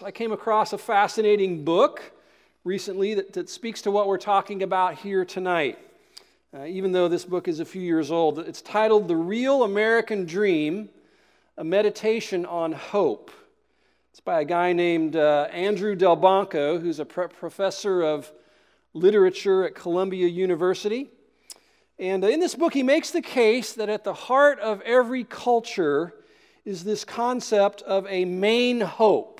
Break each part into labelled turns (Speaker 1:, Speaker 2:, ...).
Speaker 1: I came across a fascinating book recently that, that speaks to what we're talking about here tonight. Uh, even though this book is a few years old, it's titled The Real American Dream A Meditation on Hope. It's by a guy named uh, Andrew Delbanco, who's a professor of literature at Columbia University. And uh, in this book, he makes the case that at the heart of every culture is this concept of a main hope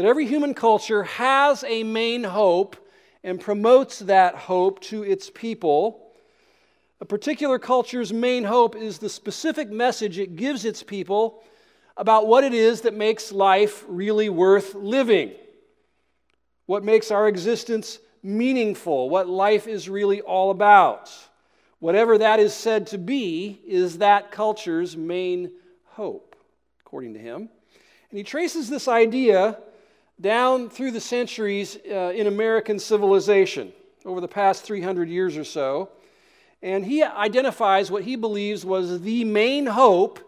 Speaker 1: that every human culture has a main hope and promotes that hope to its people. A particular culture's main hope is the specific message it gives its people about what it is that makes life really worth living, what makes our existence meaningful, what life is really all about. Whatever that is said to be is that culture's main hope, according to him. And he traces this idea down through the centuries uh, in American civilization over the past 300 years or so. And he identifies what he believes was the main hope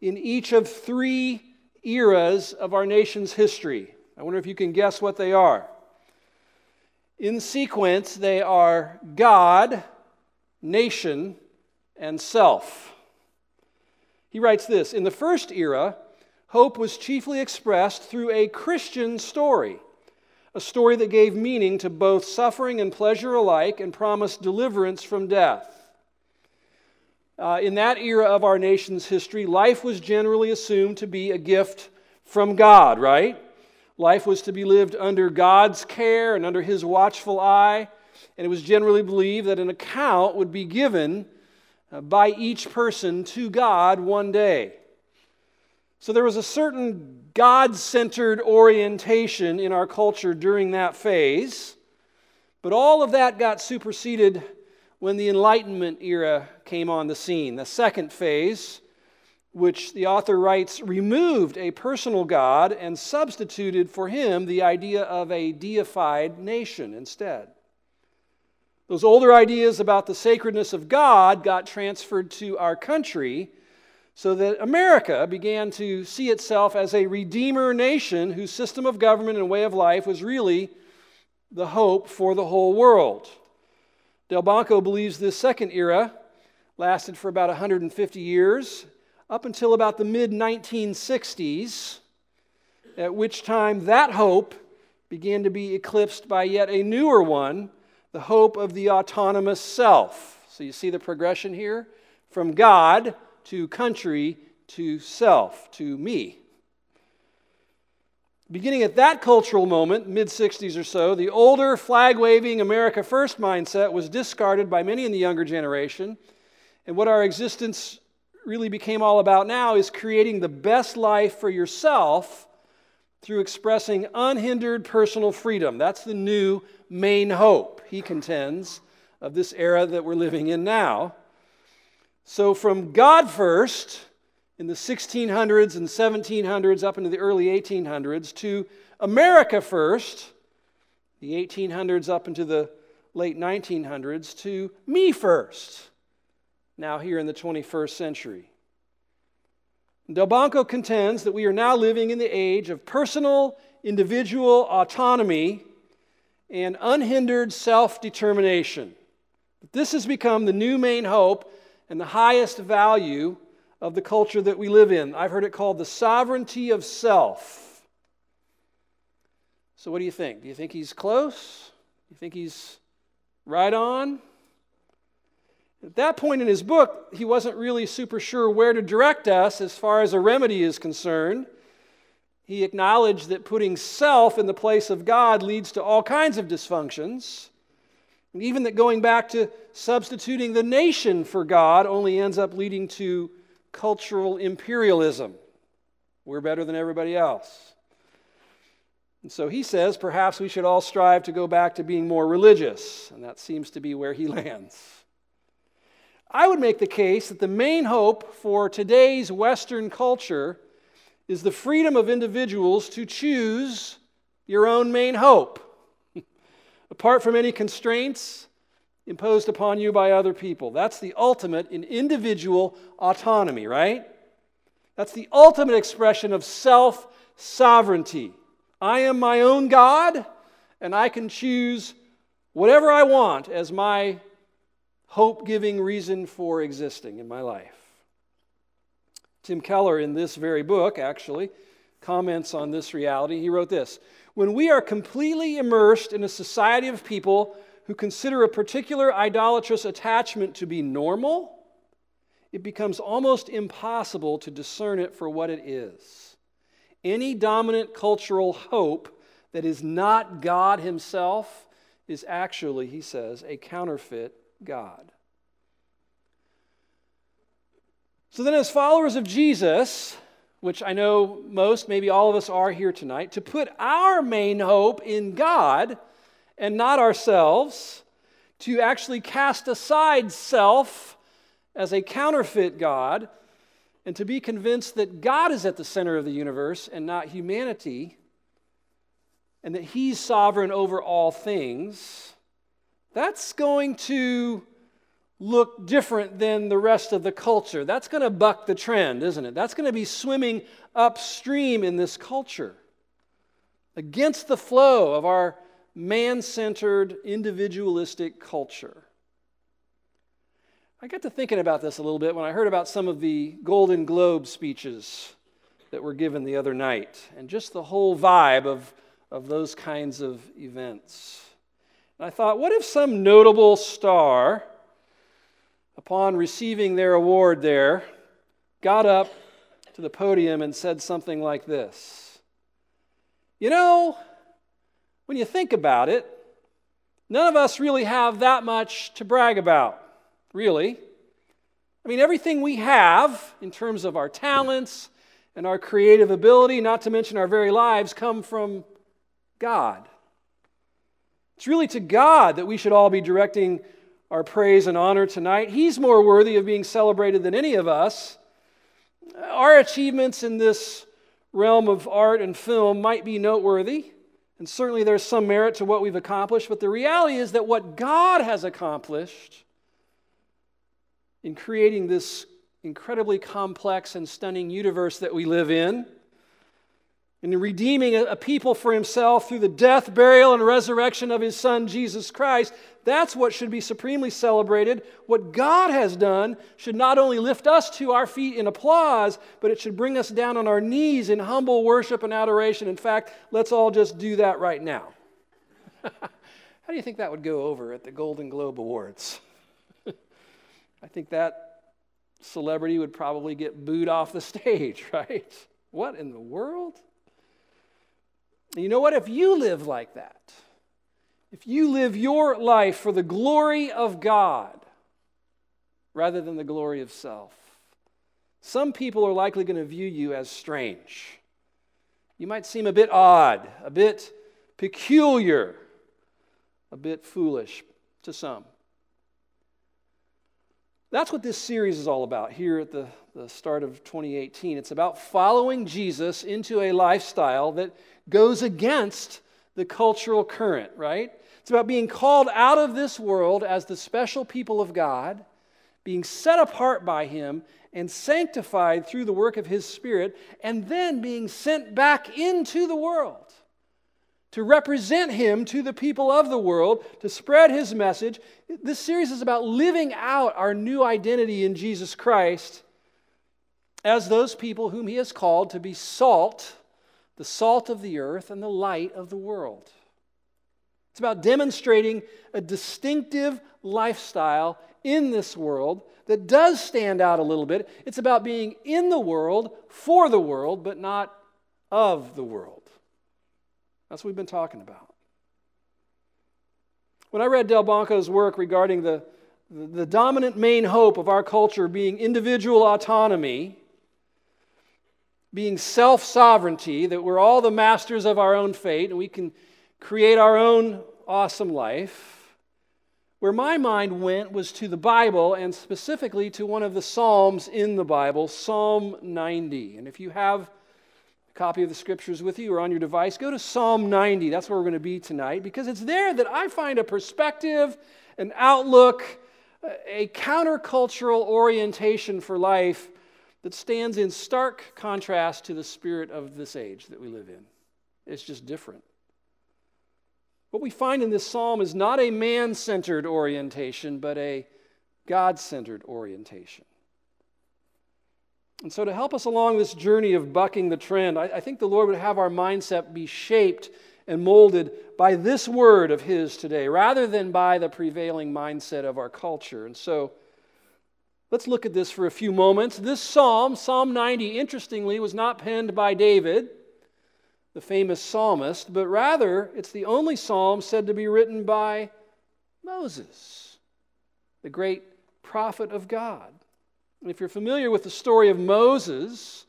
Speaker 1: in each of three eras of our nation's history. I wonder if you can guess what they are. In sequence, they are God, nation, and self. He writes this In the first era, hope was chiefly expressed through a Christian story, a story that gave meaning to both suffering and pleasure alike and promised deliverance from death. Uh, in that era of our nation's history, life was generally assumed to be a gift from God, right? Life was to be lived under God's care and under His watchful eye, and it was generally believed that an account would be given uh, by each person to God one day. So there was a certain God centered orientation in our culture during that phase, but all of that got superseded when the Enlightenment era came on the scene. The second phase, which the author writes, removed a personal God and substituted for him the idea of a deified nation instead. Those older ideas about the sacredness of God got transferred to our country so that America began to see itself as a redeemer nation whose system of government and way of life was really the hope for the whole world. Delbanco believes this second era lasted for about 150 years, up until about the mid 1960s, at which time that hope began to be eclipsed by yet a newer one, the hope of the autonomous self. So you see the progression here? From God to country to self, to me. Beginning at that cultural moment, mid 60s or so, the older flag waving America First mindset was discarded by many in the younger generation. And what our existence really became all about now is creating the best life for yourself through expressing unhindered personal freedom. That's the new main hope, he contends, of this era that we're living in now. So, from God first in the 1600s and 1700s up into the early 1800s to America first, the 1800s up into the late 1900s, to me first, now here in the 21st century. Delbanco contends that we are now living in the age of personal, individual autonomy and unhindered self determination. This has become the new main hope and the highest value of the culture that we live in. I've heard it called the sovereignty of self. So, what do you think? Do you think he's close? Do you think he's right on? At that point in his book, he wasn't really super sure where to direct us as far as a remedy is concerned. He acknowledged that putting self in the place of God leads to all kinds of dysfunctions. Even that going back to substituting the nation for God only ends up leading to cultural imperialism. We're better than everybody else. And so he says perhaps we should all strive to go back to being more religious, and that seems to be where he lands. I would make the case that the main hope for today's Western culture is the freedom of individuals to choose your own main hope apart from any constraints imposed upon you by other people. That's the ultimate in individual autonomy, right? That's the ultimate expression of self sovereignty. I am my own God, and I can choose whatever I want as my hope giving reason for existing in my life. Tim Keller, in this very book, actually, comments on this reality. He wrote this When we are completely immersed in a society of people who consider a particular idolatrous attachment to be normal, it becomes almost impossible to discern it for what it is. Any dominant cultural hope that is not God Himself is actually, he says, a counterfeit God. So then, as followers of Jesus, which I know most, maybe all of us are here tonight, to put our main hope in God and not ourselves, to actually cast aside self as a counterfeit God, and to be convinced that God is at the center of the universe and not humanity, and that He's sovereign over all things, that's going to look different than the rest of the culture. That's going to buck the trend, isn't it? That's going to be swimming upstream in this culture against the flow of our man centered, individualistic culture. I got to thinking about this a little bit when I heard about some of the Golden Globe speeches that were given the other night and just the whole vibe of, of those kinds of events. And I thought, what if some notable star upon receiving their award there, got up to the podium and said something like this You know, when you think about it, none of us really have that much to brag about, really. I mean, everything we have in terms of our talents and our creative ability, not to mention our very lives, come from God. It's really to God that we should all be directing our praise and honor tonight. He's more worthy of being celebrated than any of us. Our achievements in this realm of art and film might be noteworthy, and certainly there's some merit to what we've accomplished, but the reality is that what God has accomplished in creating this incredibly complex and stunning universe that we live in, in redeeming a, people for himself through the death, burial, and resurrection of his son, Jesus Christ. That's what should be supremely celebrated. What God has done should not only lift us to our feet in applause, but it should bring us down on our knees in humble worship and adoration. In fact, let's all just do that right now. How do you think that would go over at the Golden Globe Awards? I think that celebrity would probably get booed off the stage, right? What in the world? You know what? If you live like that, if you live your life for the glory of God rather than the glory of self, some people are likely going to view you as strange. You might seem a bit odd, a bit peculiar, a bit foolish to some. That's what this series is all about here at the, the start of 2018. It's about following Jesus into a lifestyle that goes against the cultural current, right? It's about being called out of this world as the special people of God, being set apart by Him and sanctified through the work of His Spirit, and then being sent back into the world to represent him to the people of the world, to spread his message. This series is about living out our new identity in Jesus Christ as those people whom he has called to be salt, the salt of the earth and the light of the world. It's about demonstrating a distinctive lifestyle in this world that does stand out a little bit. It's about being in the world, for the world, but not of the world. That's what we've been talking about. When I read Del Delbanco's work regarding the, the dominant main hope of our culture being individual autonomy, being self sovereignty, that we're all the masters of our own fate and we can create our own awesome life, where my mind went was to the Bible and specifically to one of the Psalms in the Bible, Psalm 90. And if you have a copy of the scriptures with you or on your device, go to Psalm 90. That's where we're going to be tonight because it's there that I find a perspective, an outlook, a countercultural orientation for life that stands in stark contrast to the spirit of this age that we live in. It's just different. What we find in this psalm is not a man centered orientation, but a God centered orientation. And so, to help us along this journey of bucking the trend, I, I, think the Lord would have our mindset be shaped and molded by this word of His today, rather than by the prevailing mindset of our culture. And so, let's look at this for a few moments. This psalm, Psalm 90, interestingly, was not penned by David, the famous psalmist, but rather it's the only psalm said to be written by Moses, the great prophet of God. And if you're familiar with the story of Moses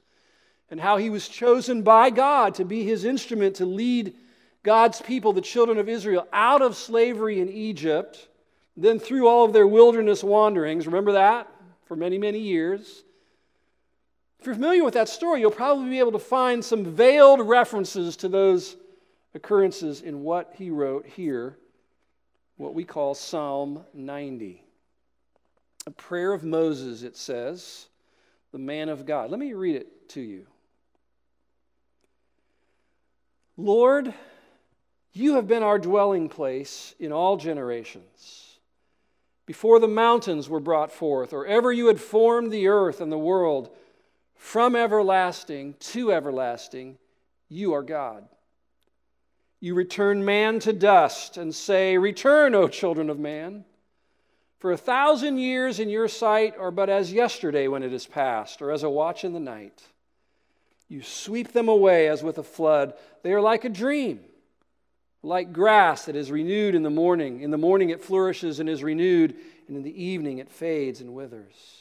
Speaker 1: and how he was chosen by God to be his instrument to lead God's people, the children of Israel, out of slavery in Egypt, then through all of their wilderness wanderings, remember that? For many, many years. If you're familiar with that story, you'll probably be able to find some veiled references to those occurrences in what he wrote here, what we call Psalm 90 a prayer of Moses, it says, the man of God. Let me read it to you. Lord, you have been our dwelling place in all generations. Before the mountains were brought forth, or ever you had formed the earth and the world, from everlasting to everlasting, you are God. You return man to dust and say, Return, O children of man. For a thousand years in your sight are but as yesterday when it is past, or as a watch in the night. You sweep them away as with a flood. They are like a dream, like grass that is renewed in the morning. In the morning it flourishes and is renewed, and in the evening it fades and withers.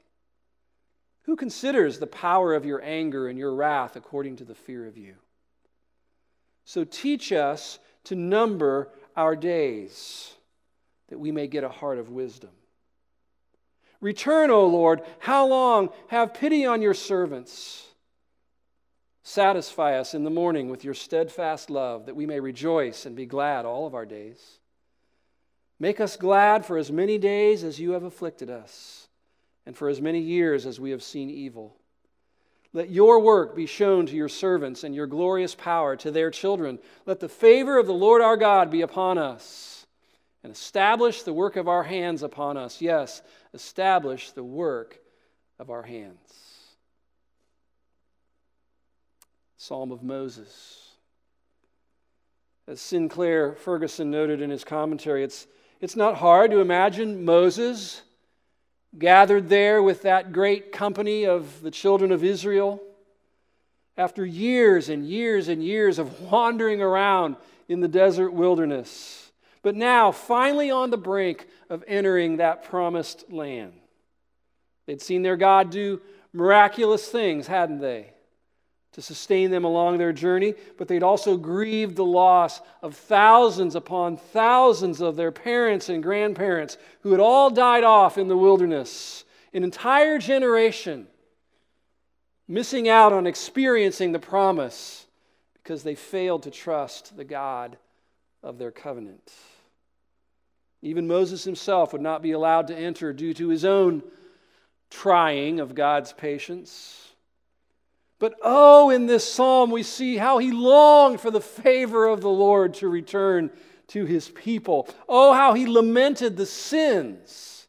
Speaker 1: Who considers the power of your anger and your wrath according to the fear of you? So teach us to number our days, that we may get a heart of wisdom. Return, O Lord. How long? Have pity on your servants. Satisfy us in the morning with your steadfast love, that we may rejoice and be glad all of our days. Make us glad for as many days as you have afflicted us, and for as many years as we have seen evil. Let your work be shown to your servants, and your glorious power to their children. Let the favor of the Lord our God be upon us and establish the work of our hands upon us. Yes, establish the work of our hands. Psalm of Moses. As Sinclair Ferguson noted in his commentary, it's, it's not hard to imagine Moses gathered there with that great company of the children of Israel after years and years and years of wandering around in the desert wilderness but now finally on the brink of entering that promised land. They'd seen their God do miraculous things, hadn't they? To sustain them along their journey, but they'd also grieved the loss of thousands upon thousands of their parents and grandparents who had all died off in the wilderness. An entire generation missing out on experiencing the promise because they failed to trust the God of their covenant. Even Moses himself would not be allowed to enter due to his own trying of God's patience. But oh, in this psalm, we see how he longed for the favor of the Lord to return to his people. Oh, how he lamented the sins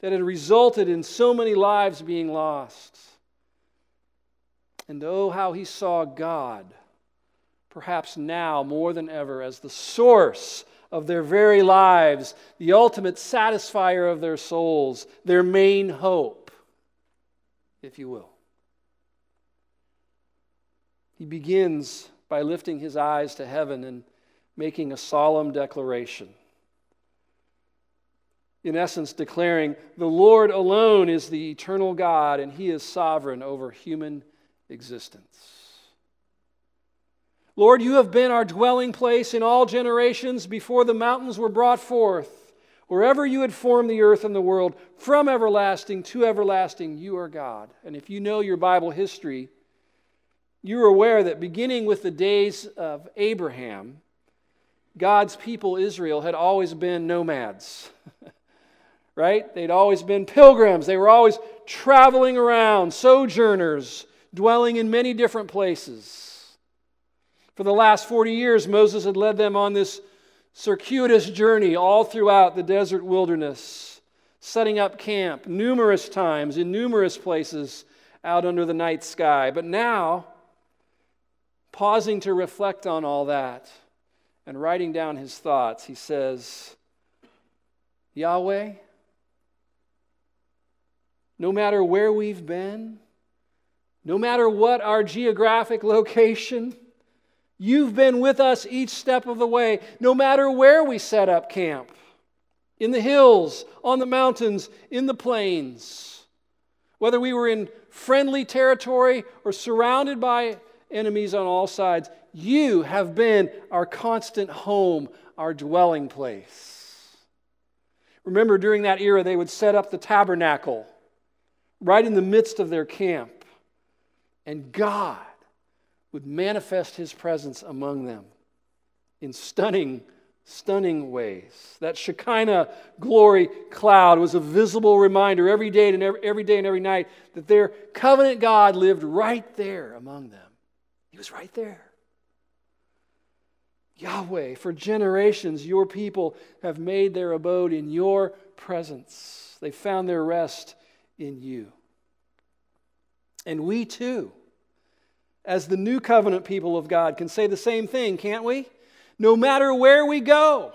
Speaker 1: that had resulted in so many lives being lost. And oh, how he saw God, perhaps now more than ever, as the source of their very lives, the ultimate satisfier of their souls, their main hope, if you will. He begins by lifting his eyes to heaven and making a solemn declaration. In essence, declaring, The Lord alone is the eternal God, and he is sovereign over human existence. Lord, you have been our dwelling place in all generations before the mountains were brought forth. Wherever you had formed the earth and the world, from everlasting to everlasting, you are God. And if you know your Bible history, you're aware that beginning with the days of Abraham, God's people, Israel, had always been nomads. right? They'd always been pilgrims. They were always traveling around, sojourners, dwelling in many different places. For the last 40 years, Moses had led them on this circuitous journey all throughout the desert wilderness, setting up camp numerous times in numerous places out under the night sky. But now, pausing to reflect on all that and writing down his thoughts, he says, Yahweh, no matter where we've been, no matter what our geographic location, You've been with us each step of the way, no matter where we set up camp in the hills, on the mountains, in the plains. Whether we were in friendly territory or surrounded by enemies on all sides, you have been our constant home, our dwelling place. Remember, during that era, they would set up the tabernacle right in the midst of their camp. And God would manifest his presence among them in stunning, stunning ways. That Shekinah glory cloud was a visible reminder every day and every, every day and every night that their covenant God lived right there among them. He was right there. Yahweh, for generations, your people have made their abode in your presence. They found their rest in you. And we too as the new covenant people of God, can say the same thing, can't we? No matter where we go,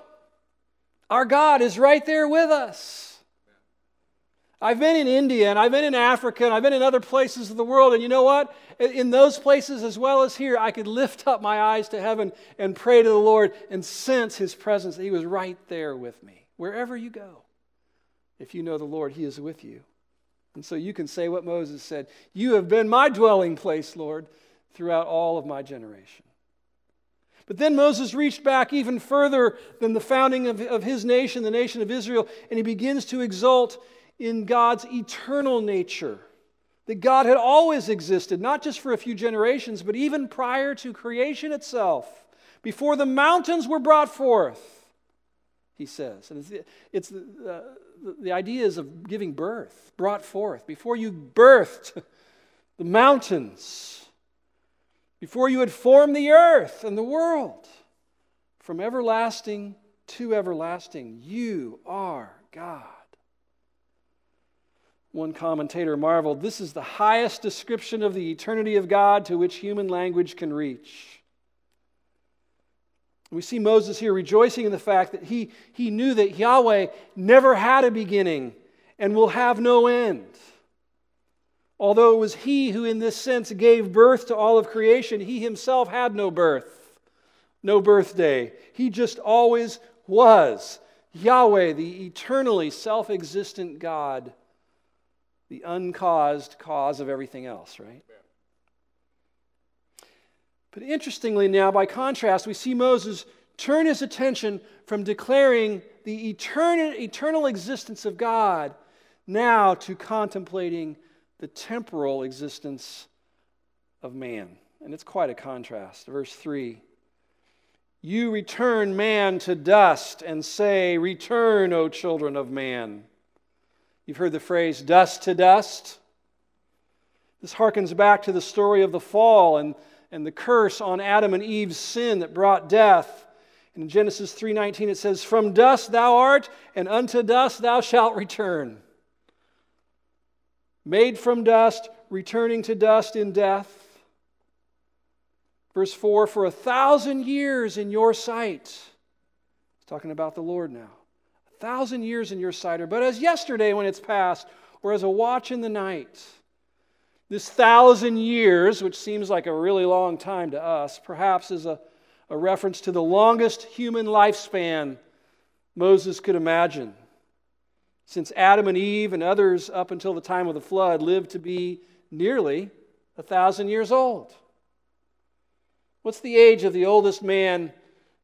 Speaker 1: our God is right there with us. I've been in India and I've been in Africa and I've been in other places of the world, and you know what? In those places as well as here, I could lift up my eyes to heaven and pray to the Lord and sense His presence. He was right there with me. Wherever you go, if you know the Lord, He is with you. And so you can say what Moses said You have been my dwelling place, Lord throughout all of my generation. But then Moses reached back even further than the founding of, of his nation, the nation of Israel, and he begins to exult in God's eternal nature. That God had always existed, not just for a few generations, but even prior to creation itself, before the mountains were brought forth, he says. And it's, it's the, uh, the idea is of giving birth, brought forth. Before you birthed the mountains, before you had formed the earth and the world. From everlasting to everlasting, you are God. One commentator marveled this is the highest description of the eternity of God to which human language can reach. We see Moses here rejoicing in the fact that he, he knew that Yahweh never had a beginning and will have no end. Although it was he who, in this sense, gave birth to all of creation, he himself had no birth, no birthday. He just always was. Yahweh, the eternally self existent God, the uncaused cause of everything else, right? But interestingly, now, by contrast, we see Moses turn his attention from declaring the eternal, eternal existence of God now to contemplating the temporal existence of man. And it's quite a contrast. Verse 3 You return man to dust and say, Return, O children of man. You've heard the phrase dust to dust. This harkens back to the story of the fall and, and the curse on Adam and Eve's sin that brought death. In Genesis 3:19 it says, "From dust thou art, and unto dust thou shalt return." made from dust, returning to dust in death. Verse 4 For a thousand years in your sight, he's talking about the Lord now, thousand years in your sight, but as yesterday when it's past, or as a watch in the night. This thousand years, which seems like a really long time to us, perhaps is a, a reference to the longest human lifespan Moses could imagine since Adam and Eve and others up until the time of the flood lived to be nearly a thousand years old. What's the age of the oldest man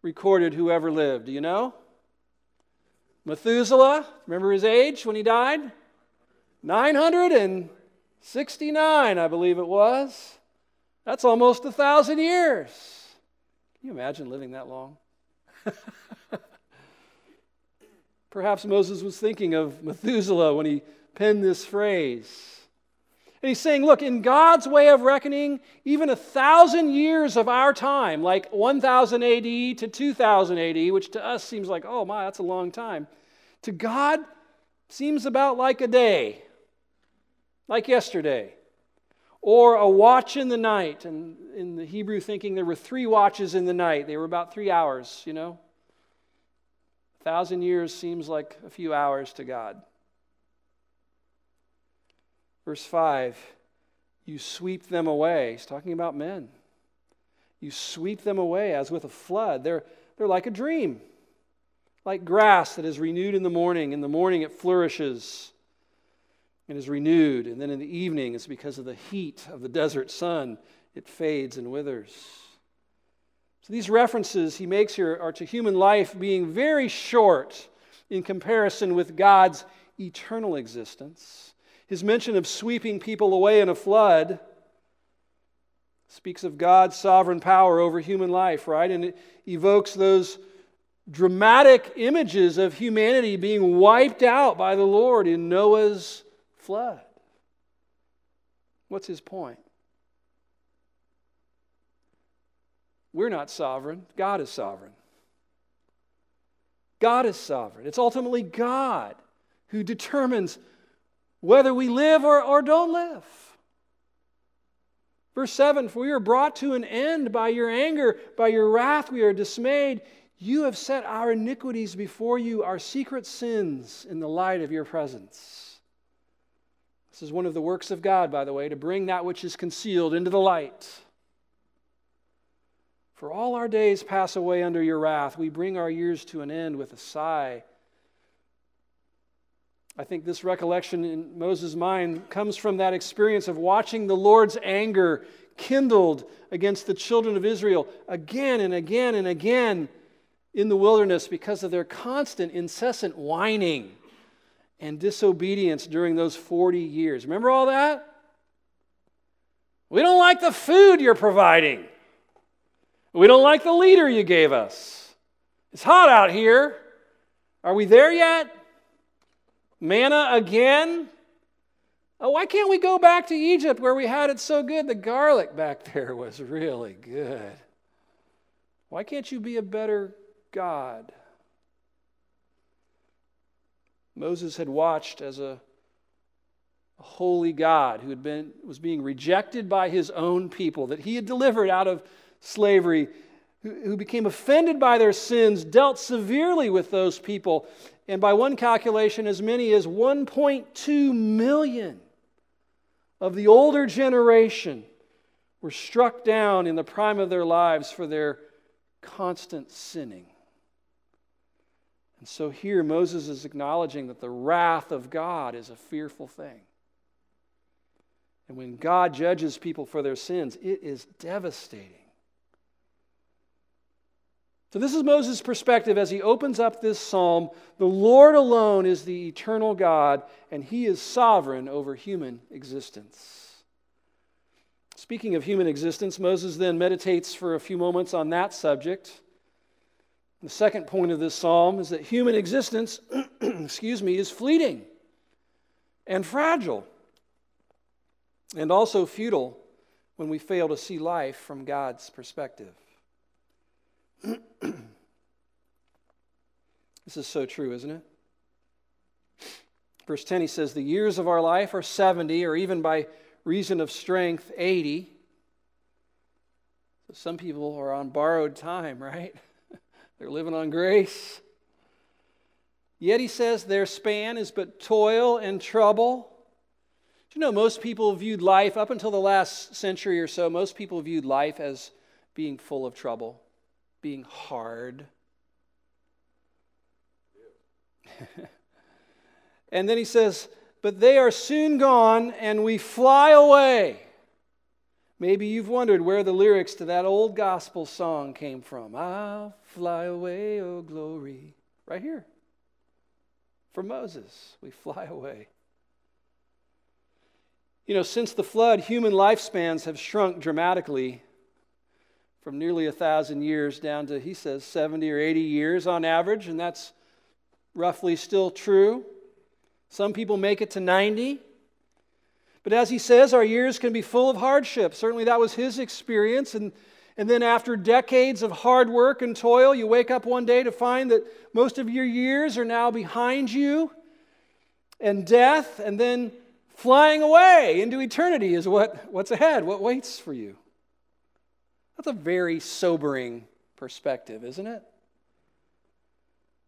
Speaker 1: recorded who ever lived? Do you know? Methuselah, remember his age when he died? 969, I believe it was. That's almost a thousand years. Can you imagine living that long? Perhaps Moses was thinking of Methuselah when he penned this phrase. And he's saying, look, in God's way of reckoning, even a thousand years of our time, like 1000 AD to 2000 AD, which to us seems like, oh my, that's a long time, to God seems about like a day, like yesterday, or a watch in the night. And in the Hebrew thinking, there were three watches in the night, they were about three hours, you know. A thousand years seems like a few hours to God. Verse 5 You sweep them away. He's talking about men. You sweep them away as with a flood. They're, they're like a dream, like grass that is renewed in the morning. In the morning it flourishes and is renewed. And then in the evening, it's because of the heat of the desert sun, it fades and withers. So these references he makes here are to human life being very short in comparison with God's eternal existence. His mention of sweeping people away in a flood speaks of God's sovereign power over human life, right? And it evokes those dramatic images of humanity being wiped out by the Lord in Noah's flood. What's his point? We're not sovereign, God is sovereign. God is sovereign. It's ultimately God who determines whether we live or, or don't live. Verse 7 For we are brought to an end by your anger, by your wrath, we are dismayed. You have set our iniquities before you, our secret sins in the light of your presence. This is one of the works of God, by the way, to bring that which is concealed into the light. For all our days pass away under your wrath. We bring our years to an end with a sigh. I think this recollection in Moses' mind comes from that experience of watching the Lord's anger kindled against the children of Israel again and again and again in the wilderness because of their constant, incessant whining and disobedience during those 40 years. Remember all that? We don't like the food you're providing. We don't like the leader you gave us. It's hot out here. Are we there yet? Manna again? Oh, why can't we go back to Egypt where we had it so good? The garlic back there was really good. Why can't you be a better God? Moses had watched as a, a holy God who had been, was being rejected by his own people, that he had delivered out of slavery, who, who became offended by their sins, dealt severely with those people, and by one calculation, as many as 1.2 million of the older generation were struck down in the prime of their lives for their constant sinning. And so here Moses is acknowledging that the wrath of God is a fearful thing. And when God judges people for their sins, it is devastating. So, this is Moses' perspective as he opens up this psalm. The Lord alone is the eternal God, and he is sovereign over human existence. Speaking of human existence, Moses then meditates for a few moments on that subject. The second point of this psalm is that human existence, excuse me, is fleeting and fragile, and also futile when we fail to see life from God's perspective. this is so true, isn't it? Verse 10, he says, The years of our life are 70, or even by reason of strength, 80. So some people are on borrowed time, right? They're living on grace. Yet he says their span is but toil and trouble. Do you know most people viewed life, up until the last century or so, most people viewed life as being full of trouble being hard. and then he says, But they are soon gone, and we fly away. Maybe you've wondered where the lyrics to that old gospel song came from. I'll fly away, oh glory. Right here. From Moses, we fly away. You know, since the flood, human lifespans have shrunk dramatically from nearly a thousand years down to, he says, 70 or 80 years on average, and that's roughly still true. Some people make it to 90. But as he says, our years can be full of hardship. Certainly that was his experience. And, and then after decades of hard work and toil, you wake up one day to find that most of your years are now behind you. And death, and then flying away into eternity is what, what's ahead, what waits for you. That's a very sobering perspective, isn't it?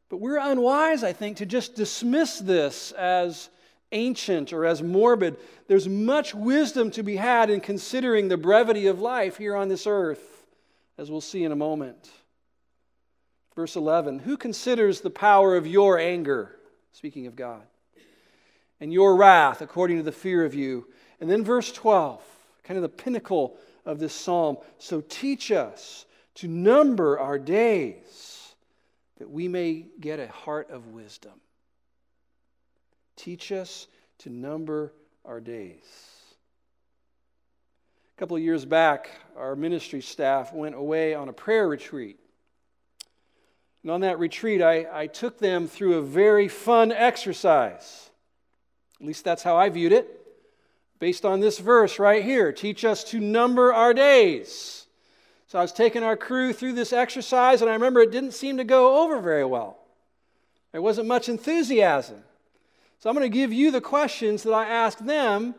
Speaker 1: But we're unwise, I think, to just dismiss this as ancient or as morbid. There's much wisdom to be had in considering the brevity of life here on this earth, as we'll see in a moment. Verse 11 Who considers the power of your anger? Speaking of God. And your wrath according to the fear of you. And then verse 12, kind of the pinnacle of this psalm. So teach us to number our days that we may get a heart of wisdom. Teach us to number our days. A couple of years back, our ministry staff went away on a prayer retreat. And on that retreat, I, I took them through a very fun exercise. At least that's how I viewed it. Based on this verse right here teach us to number our days. So I was taking our crew through this exercise, and I remember it didn't seem to go over very well. There wasn't much enthusiasm. So I'm going to give you the questions that I asked them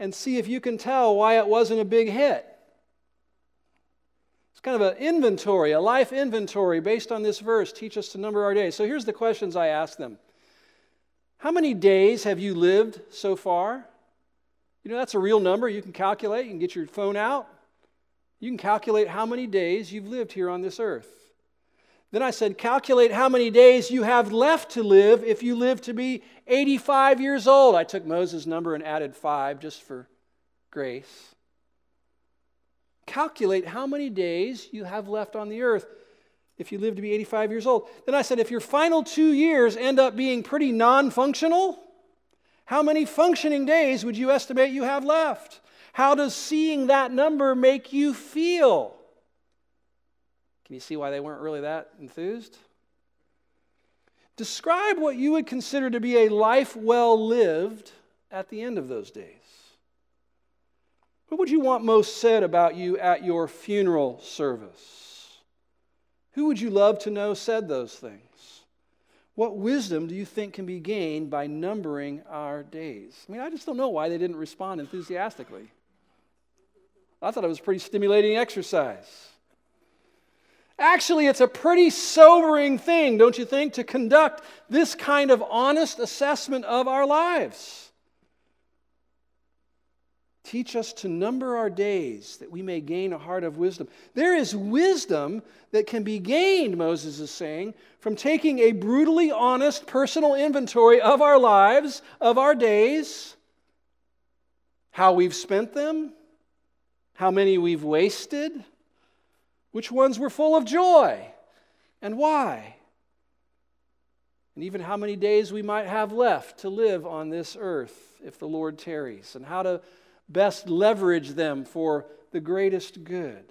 Speaker 1: and see if you can tell why it wasn't a big hit. It's kind of an inventory, a life inventory based on this verse. Teach us to number our days. So here's the questions I asked them How many days have you lived so far? You know, that's a real number you can calculate. You can get your phone out. You can calculate how many days you've lived here on this earth. Then I said, calculate how many days you have left to live if you live to be 85 years old. I took Moses' number and added five just for grace. Calculate how many days you have left on the earth if you live to be 85 years old. Then I said, if your final two years end up being pretty non functional, how many functioning days would you estimate you have left? How does seeing that number make you feel? Can you see why they weren't really that enthused? Describe what you would consider to be a life well lived at the end of those days. What would you want most said about you at your funeral service? Who would you love to know said those things? What wisdom do you think can be gained by numbering our days? I mean, I just don't know why they didn't respond enthusiastically. I thought it was a pretty stimulating exercise. Actually, it's a pretty sobering thing, don't you think, to conduct this kind of honest assessment of our lives. Teach us to number our days that we may gain a heart of wisdom. There is wisdom that can be gained, Moses is saying, from taking a brutally honest personal inventory of our lives, of our days, how we've spent them, how many we've wasted which ones were full of joy and why? And even how many days we might have left to live on this earth if the Lord tarries, and how to best leverage them for the greatest good.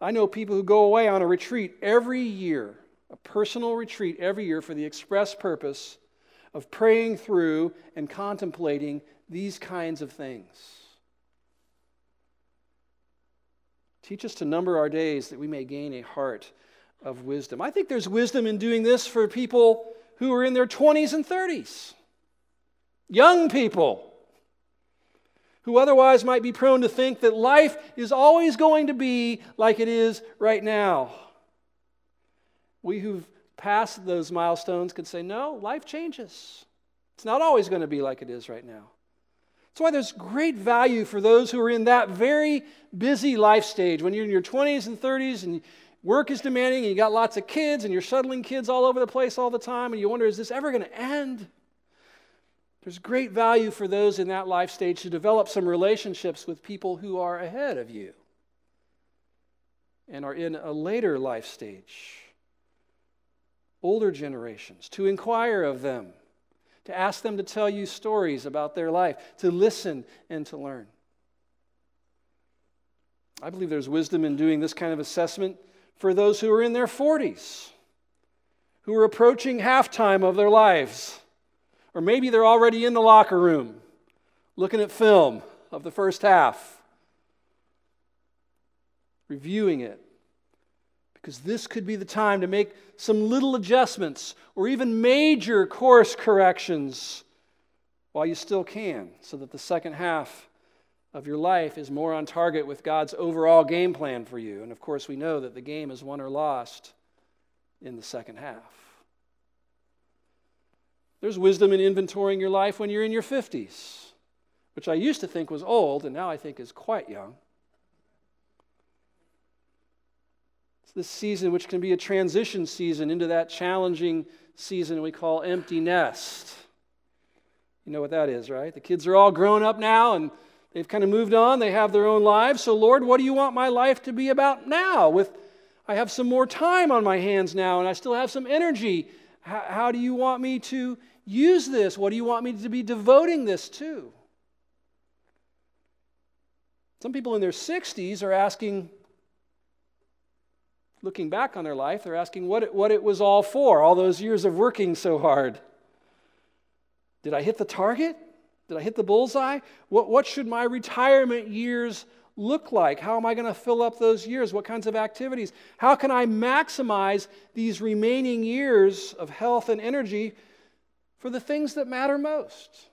Speaker 1: I know people who go away on a retreat every year, a personal retreat every year for the express purpose of praying through and contemplating these kinds of things. Teach us to number our days that we may gain a heart of wisdom. I think there's wisdom in doing this for people who are in their 20s and 30s, young people who otherwise might be prone to think that life is always going to be like it is right now. We who've passed those milestones could say, no, life changes. It's not always going to be like it is right now. That's why there's great value for those who are in that very busy life stage. When you're in your 20s and 30s and work is demanding and you got lots of kids and you're shuttling kids all over the place all the time and you wonder, is this ever going to end? There's great value for those in that life stage to develop some relationships with people who are ahead of you and are in a later life stage. Older generations, to inquire of them, to ask them to tell you stories about their life, to listen and to learn. I believe there's wisdom in doing this kind of assessment for those who are in their 40s, who are approaching halftime of their lives or maybe they're already in the locker room looking at film of the first half, reviewing it. Because this could be the time to make some little adjustments or even major course corrections while you still can, so that the second half of your life is more on target with God's overall game plan for you. And of course, we know that the game is won or lost in the second half. There's wisdom in inventorying your life when you're in your 50s, which I used to think was old and now I think is quite young. It's this season, which can be a transition season into that challenging season we call empty nest. You know what that is, right? The kids are all grown up now and they've kind of moved on. They have their own lives. So, Lord, what do you want my life to be about now? With I have some more time on my hands now and I still have some energy. How, how do you want me to use this? What do you want me to be devoting this to? Some people in their 60s are asking, looking back on their life, they're asking what it, what it was all for, all those years of working so hard. Did I hit the target? Did I hit the bullseye? What, what should my retirement years look like? How am I going to fill up those years? What kinds of activities? How can I maximize these remaining years of health and energy for the things that matter most?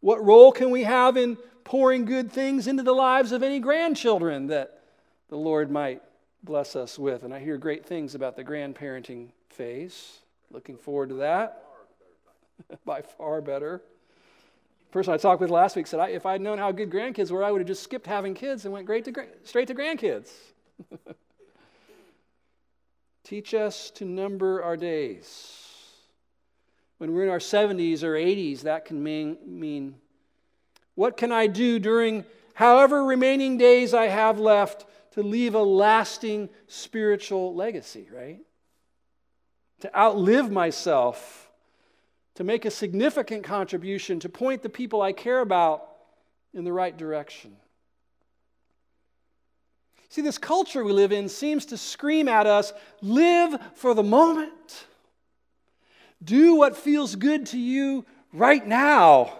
Speaker 1: What role can we have in pouring good things into the lives of any grandchildren that the Lord might bless us with? And I hear great things about the grandparenting phase. Looking forward to that. By far better. The person I talked with last week said, if I'd known how good grandkids were, I would have just skipped having kids and went to, straight to grandkids. Teach us to number our days when we're in our 70s or 80s, that can mean, mean what can I do during however remaining days I have left to leave a lasting spiritual legacy, right? To outlive myself, to make a significant contribution, to point the people I care about in the right direction. See, this culture we live in seems to scream at us live for the moment. Do what feels good to you right now.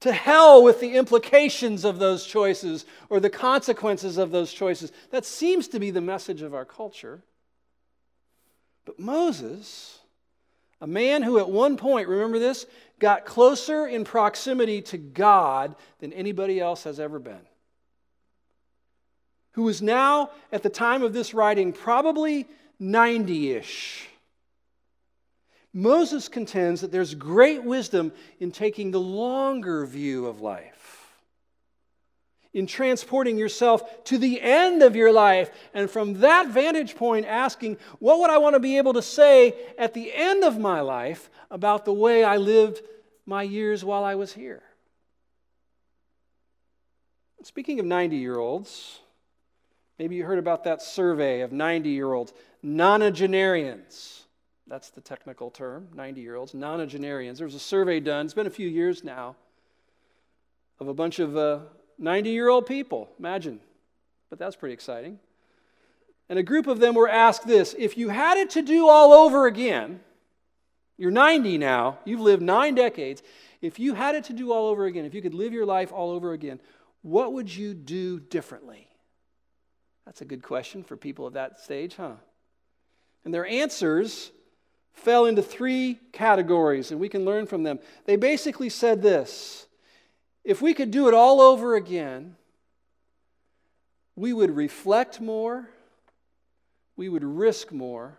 Speaker 1: To hell with the implications of those choices or the consequences of those choices. That seems to be the message of our culture. But Moses, a man who at one point, remember this, got closer in proximity to God than anybody else has ever been, who is now, at the time of this writing, probably 90 ish Moses contends that there's great wisdom in taking the longer view of life, in transporting yourself to the end of your life, and from that vantage point, asking, What would I want to be able to say at the end of my life about the way I lived my years while I was here? Speaking of 90 year olds, maybe you heard about that survey of 90 year olds, nonagenarians. That's the technical term, 90 year olds, nonagenarians. There was a survey done, it's been a few years now, of a bunch of 90 uh, year old people. Imagine. But that's pretty exciting. And a group of them were asked this if you had it to do all over again, you're 90 now, you've lived nine decades. If you had it to do all over again, if you could live your life all over again, what would you do differently? That's a good question for people at that stage, huh? And their answers fell into three categories, and we can learn from them. They basically said this if we could do it all over again, we would reflect more, we would risk more,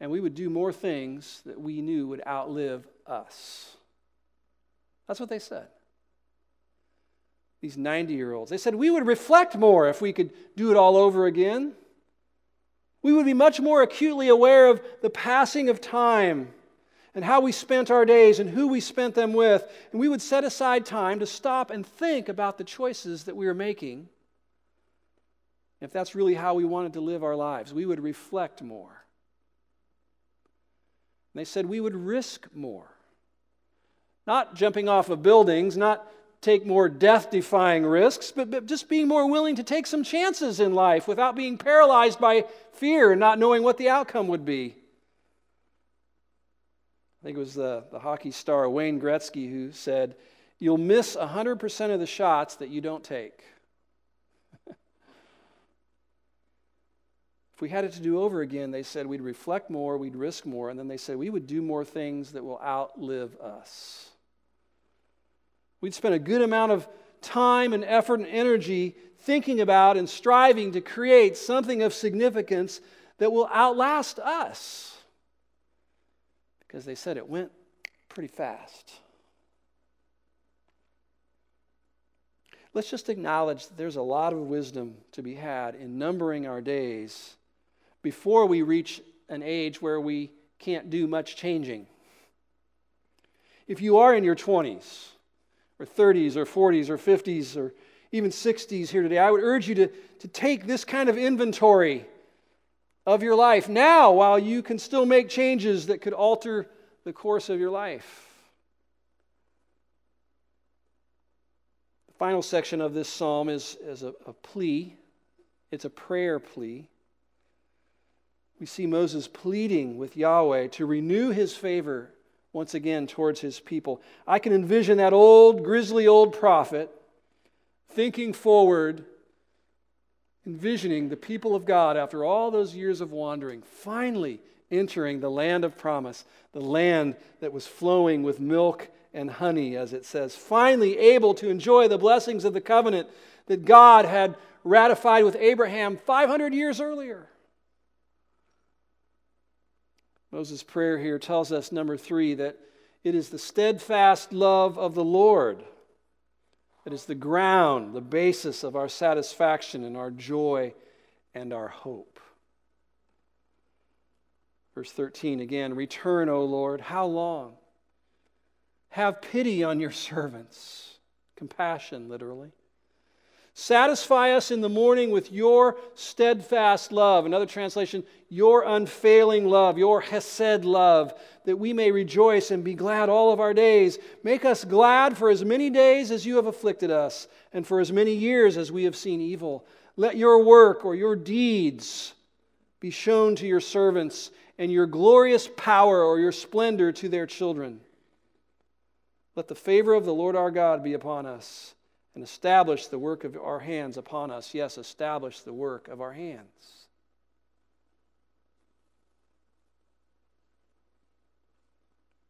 Speaker 1: and we would do more things that we knew would outlive us. That's what they said. These 90 year olds. They said we would reflect more if we could do it all over again we would be much more acutely aware of the passing of time and how we spent our days and who we spent them with. And we would set aside time to stop and think about the choices that we were making. If that's really how we wanted to live our lives, we would reflect more. And they said we would risk more. Not jumping off of buildings, not take more death defying risks, but, but, just being more willing to take some chances in life without being paralyzed by fear and not knowing what the outcome would be. I think it was the, the hockey star Wayne Gretzky who said, You'll miss 100% of the shots that you don't take. if we had it to do over again, they said we'd reflect more, we'd risk more, and then they said we would do more things that will outlive us. We'd spend a good amount of time and effort and energy thinking about and striving to create something of significance that will outlast us because they said it went pretty fast. Let's just acknowledge that there's a lot of wisdom to be had in numbering our days before we reach an age where we can't do much changing. If you are in your 20s, or 30s, or 40s, or 50s, or even 60s here today, I would urge you to, to take this kind of inventory of your life now while you can still make changes that could alter the course of your life. The final section of this psalm is, is a, a plea, it's a prayer plea. We see Moses pleading with Yahweh to renew his favor once again towards his people. I can envision that old, grisly old prophet thinking forward envisioning the people of God after all those years of wandering, finally entering the land of promise, the land that was flowing with milk and honey, as it says, finally able to enjoy the blessings of the covenant that God had ratified with Abraham 500 years earlier. Moses' prayer here tells us, number three, that it is the steadfast love of the Lord that is the ground, the basis of our satisfaction and our joy and our hope. Verse 13 again Return, O Lord, how long? Have pity on your servants. Compassion, literally. Satisfy us in the morning with your steadfast love. Another translation, your unfailing love, your Hesed love, that we may rejoice and be glad all of our days. Make us glad for as many days as you have afflicted us, and for as many years as we have seen evil. Let your work or your deeds be shown to your servants, and your glorious power or your splendor to their children. Let the favor of the Lord our God be upon us and establish the work of our hands upon us. Yes, establish the work of our hands.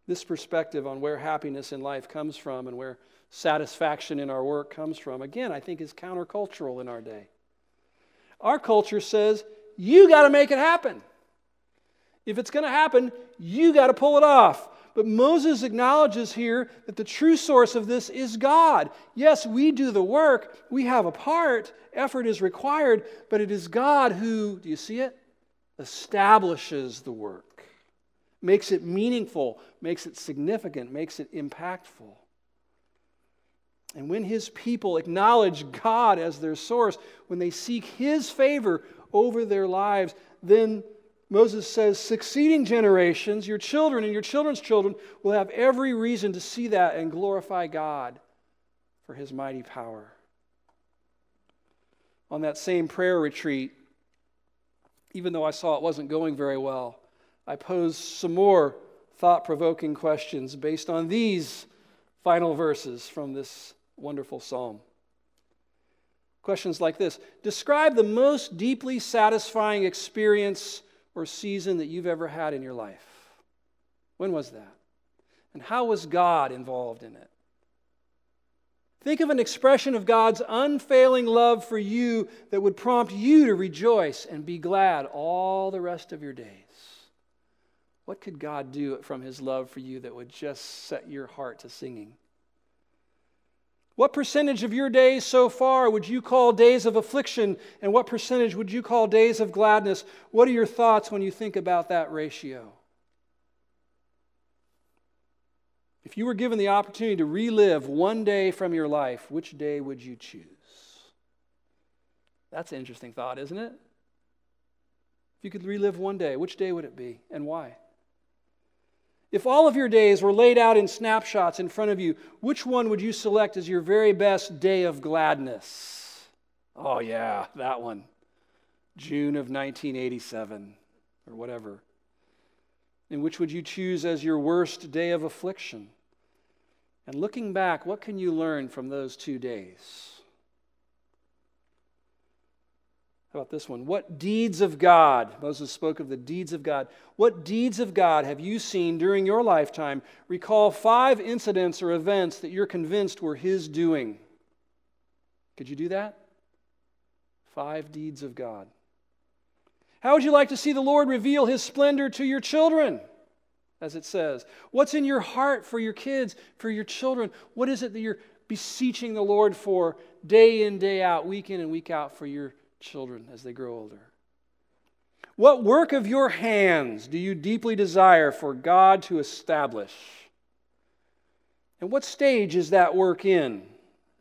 Speaker 1: This perspective on where happiness in life comes from and where satisfaction in our work comes from, again, I think is countercultural in our day. Our culture says, you got to make it happen. If it's going to happen, you got to pull it off. But Moses acknowledges here that the true source of this is God. Yes, we do the work, we have a part, effort is required, but it is God who, do you see it? Establishes the work, makes it meaningful, makes it significant, makes it impactful. And when his people acknowledge God as their source, when they seek his favor over their lives, then Moses says, succeeding generations, your children and your children's children, will have every reason to see that and glorify God for his mighty power. On that same prayer retreat, even though I saw it wasn't going very well, I posed some more thought provoking questions based on these final verses from this wonderful psalm. Questions like this Describe the most deeply satisfying experience or season that you've ever had in your life? When was that? And how was God involved in it? Think of an expression of God's unfailing love for you that would prompt you to rejoice and be glad all the rest of your days. What could God do from his love for you that would just set your heart to singing? What percentage of your days so far would you call days of affliction, and what percentage would you call days of gladness? What are your thoughts when you think about that ratio? If you were given the opportunity to relive one day from your life, which day would you choose? That's an interesting thought, isn't it? If you could relive one day, which day would it be and why? If all of your days were laid out in snapshots in front of you, which one would you select as your very best day of gladness? Oh, yeah, that one. June of 1987, or whatever. And which would you choose as your worst day of affliction? And looking back, what can you learn from those two days? How about this one? What deeds of God, Moses spoke of the deeds of God, what deeds of God have you seen during your lifetime? Recall five incidents or events that you're convinced were His doing. Could you do that? Five deeds of God. How would you like to see the Lord reveal His splendor to your children? As it says, what's in your heart for your kids, for your children? What is it that you're beseeching the Lord for day in, day out, week in and week out for your children as they grow older? What work of your hands do you deeply desire for God to establish? And what stage is that work in?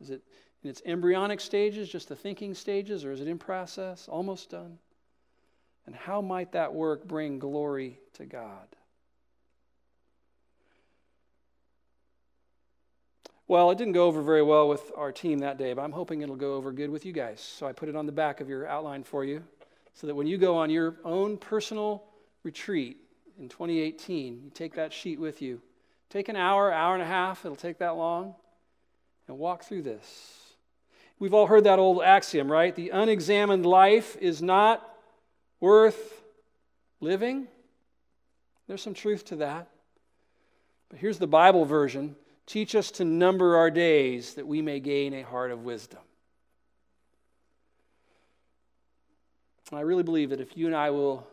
Speaker 1: Is it in its embryonic stages, just the thinking stages, or is it in process, almost done? And how might that work bring glory to God? Well, it didn't go over very well with our team that day, but I'm hoping it'll go over good with you guys. So I put it on the back of your outline for you so that when you go on your own personal retreat in 2018, you take that sheet with you. Take an hour, hour and a half, it'll take that long, and walk through this. We've all heard that old axiom, right? The unexamined life is not worth living. There's some truth to that. But here's the Bible version Teach us to number our days that we may gain a heart of wisdom. I really believe that if you and I will,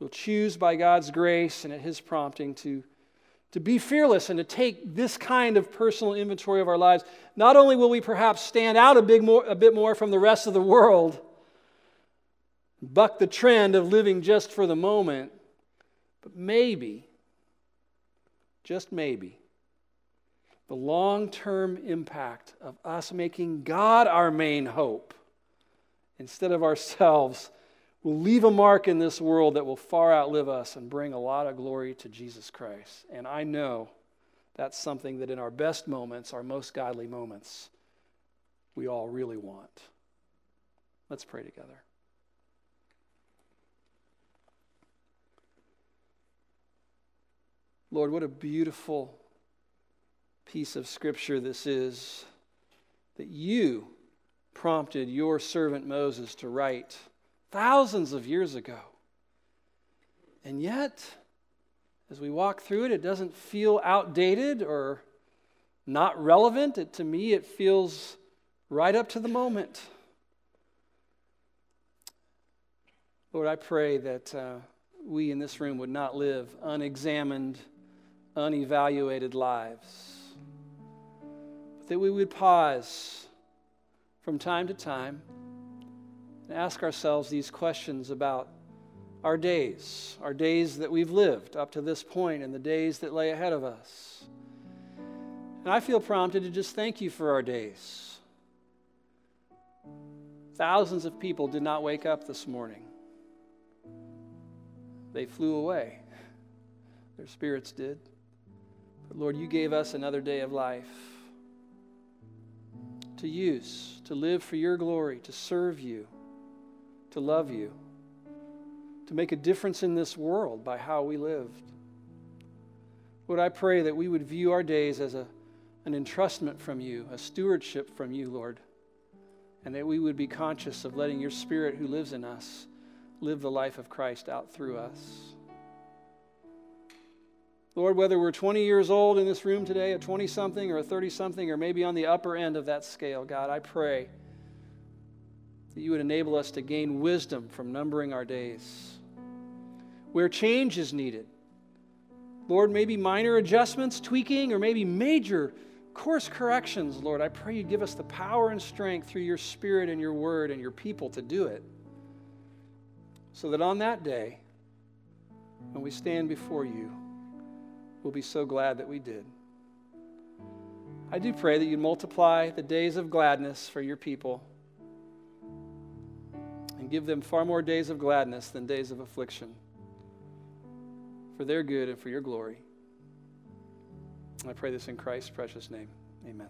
Speaker 1: will choose by God's grace and at His prompting to, to be fearless and to take this kind of personal inventory of our lives, not only will we perhaps stand out a, big more, a bit more from the rest of the world, buck the trend of living just for the moment, but maybe, just maybe, the long term impact of us making God our main hope instead of ourselves will leave a mark in this world that will far outlive us and bring a lot of glory to Jesus Christ. And I know that's something that in our best moments, our most godly moments, we all really want. Let's pray together. Lord, what a beautiful piece of scripture this is that you prompted your servant Moses to write thousands of years ago. And yet, as we walk through it, it doesn't feel outdated or not relevant. It, to me, it feels right up to the moment. Lord, I pray that uh, we in this room would not live unexamined, unevaluated lives that we would pause from time to time and ask ourselves these questions about our days, our days that we've lived up to this point, and the days that lay ahead of us. And I feel prompted to just thank you for our days. Thousands of people did not wake up this morning, they flew away. Their spirits did. But Lord, you gave us another day of life to use, to live for your glory, to serve you, to love you, to make a difference in this world by how we lived. Lord, I pray that we would view our days as a, an entrustment from you, a stewardship from you, Lord, and that we would be conscious of letting your Spirit who lives in us live the life of Christ out through us. Lord, whether we're 20 years old in this room today, a 20 something or a 30 something, or maybe on the upper end of that scale, God, I pray that you would enable us to gain wisdom from numbering our days. Where change is needed, Lord, maybe minor adjustments, tweaking, or maybe major course corrections, Lord, I pray you give us the power and strength through your Spirit and your word and your people to do it. So that on that day, when we stand before you, We'll be so glad that we did. I do pray that you multiply the days of gladness for your people and give them far more days of gladness than days of affliction for their good and for your glory. I pray this in Christ's precious name. Amen.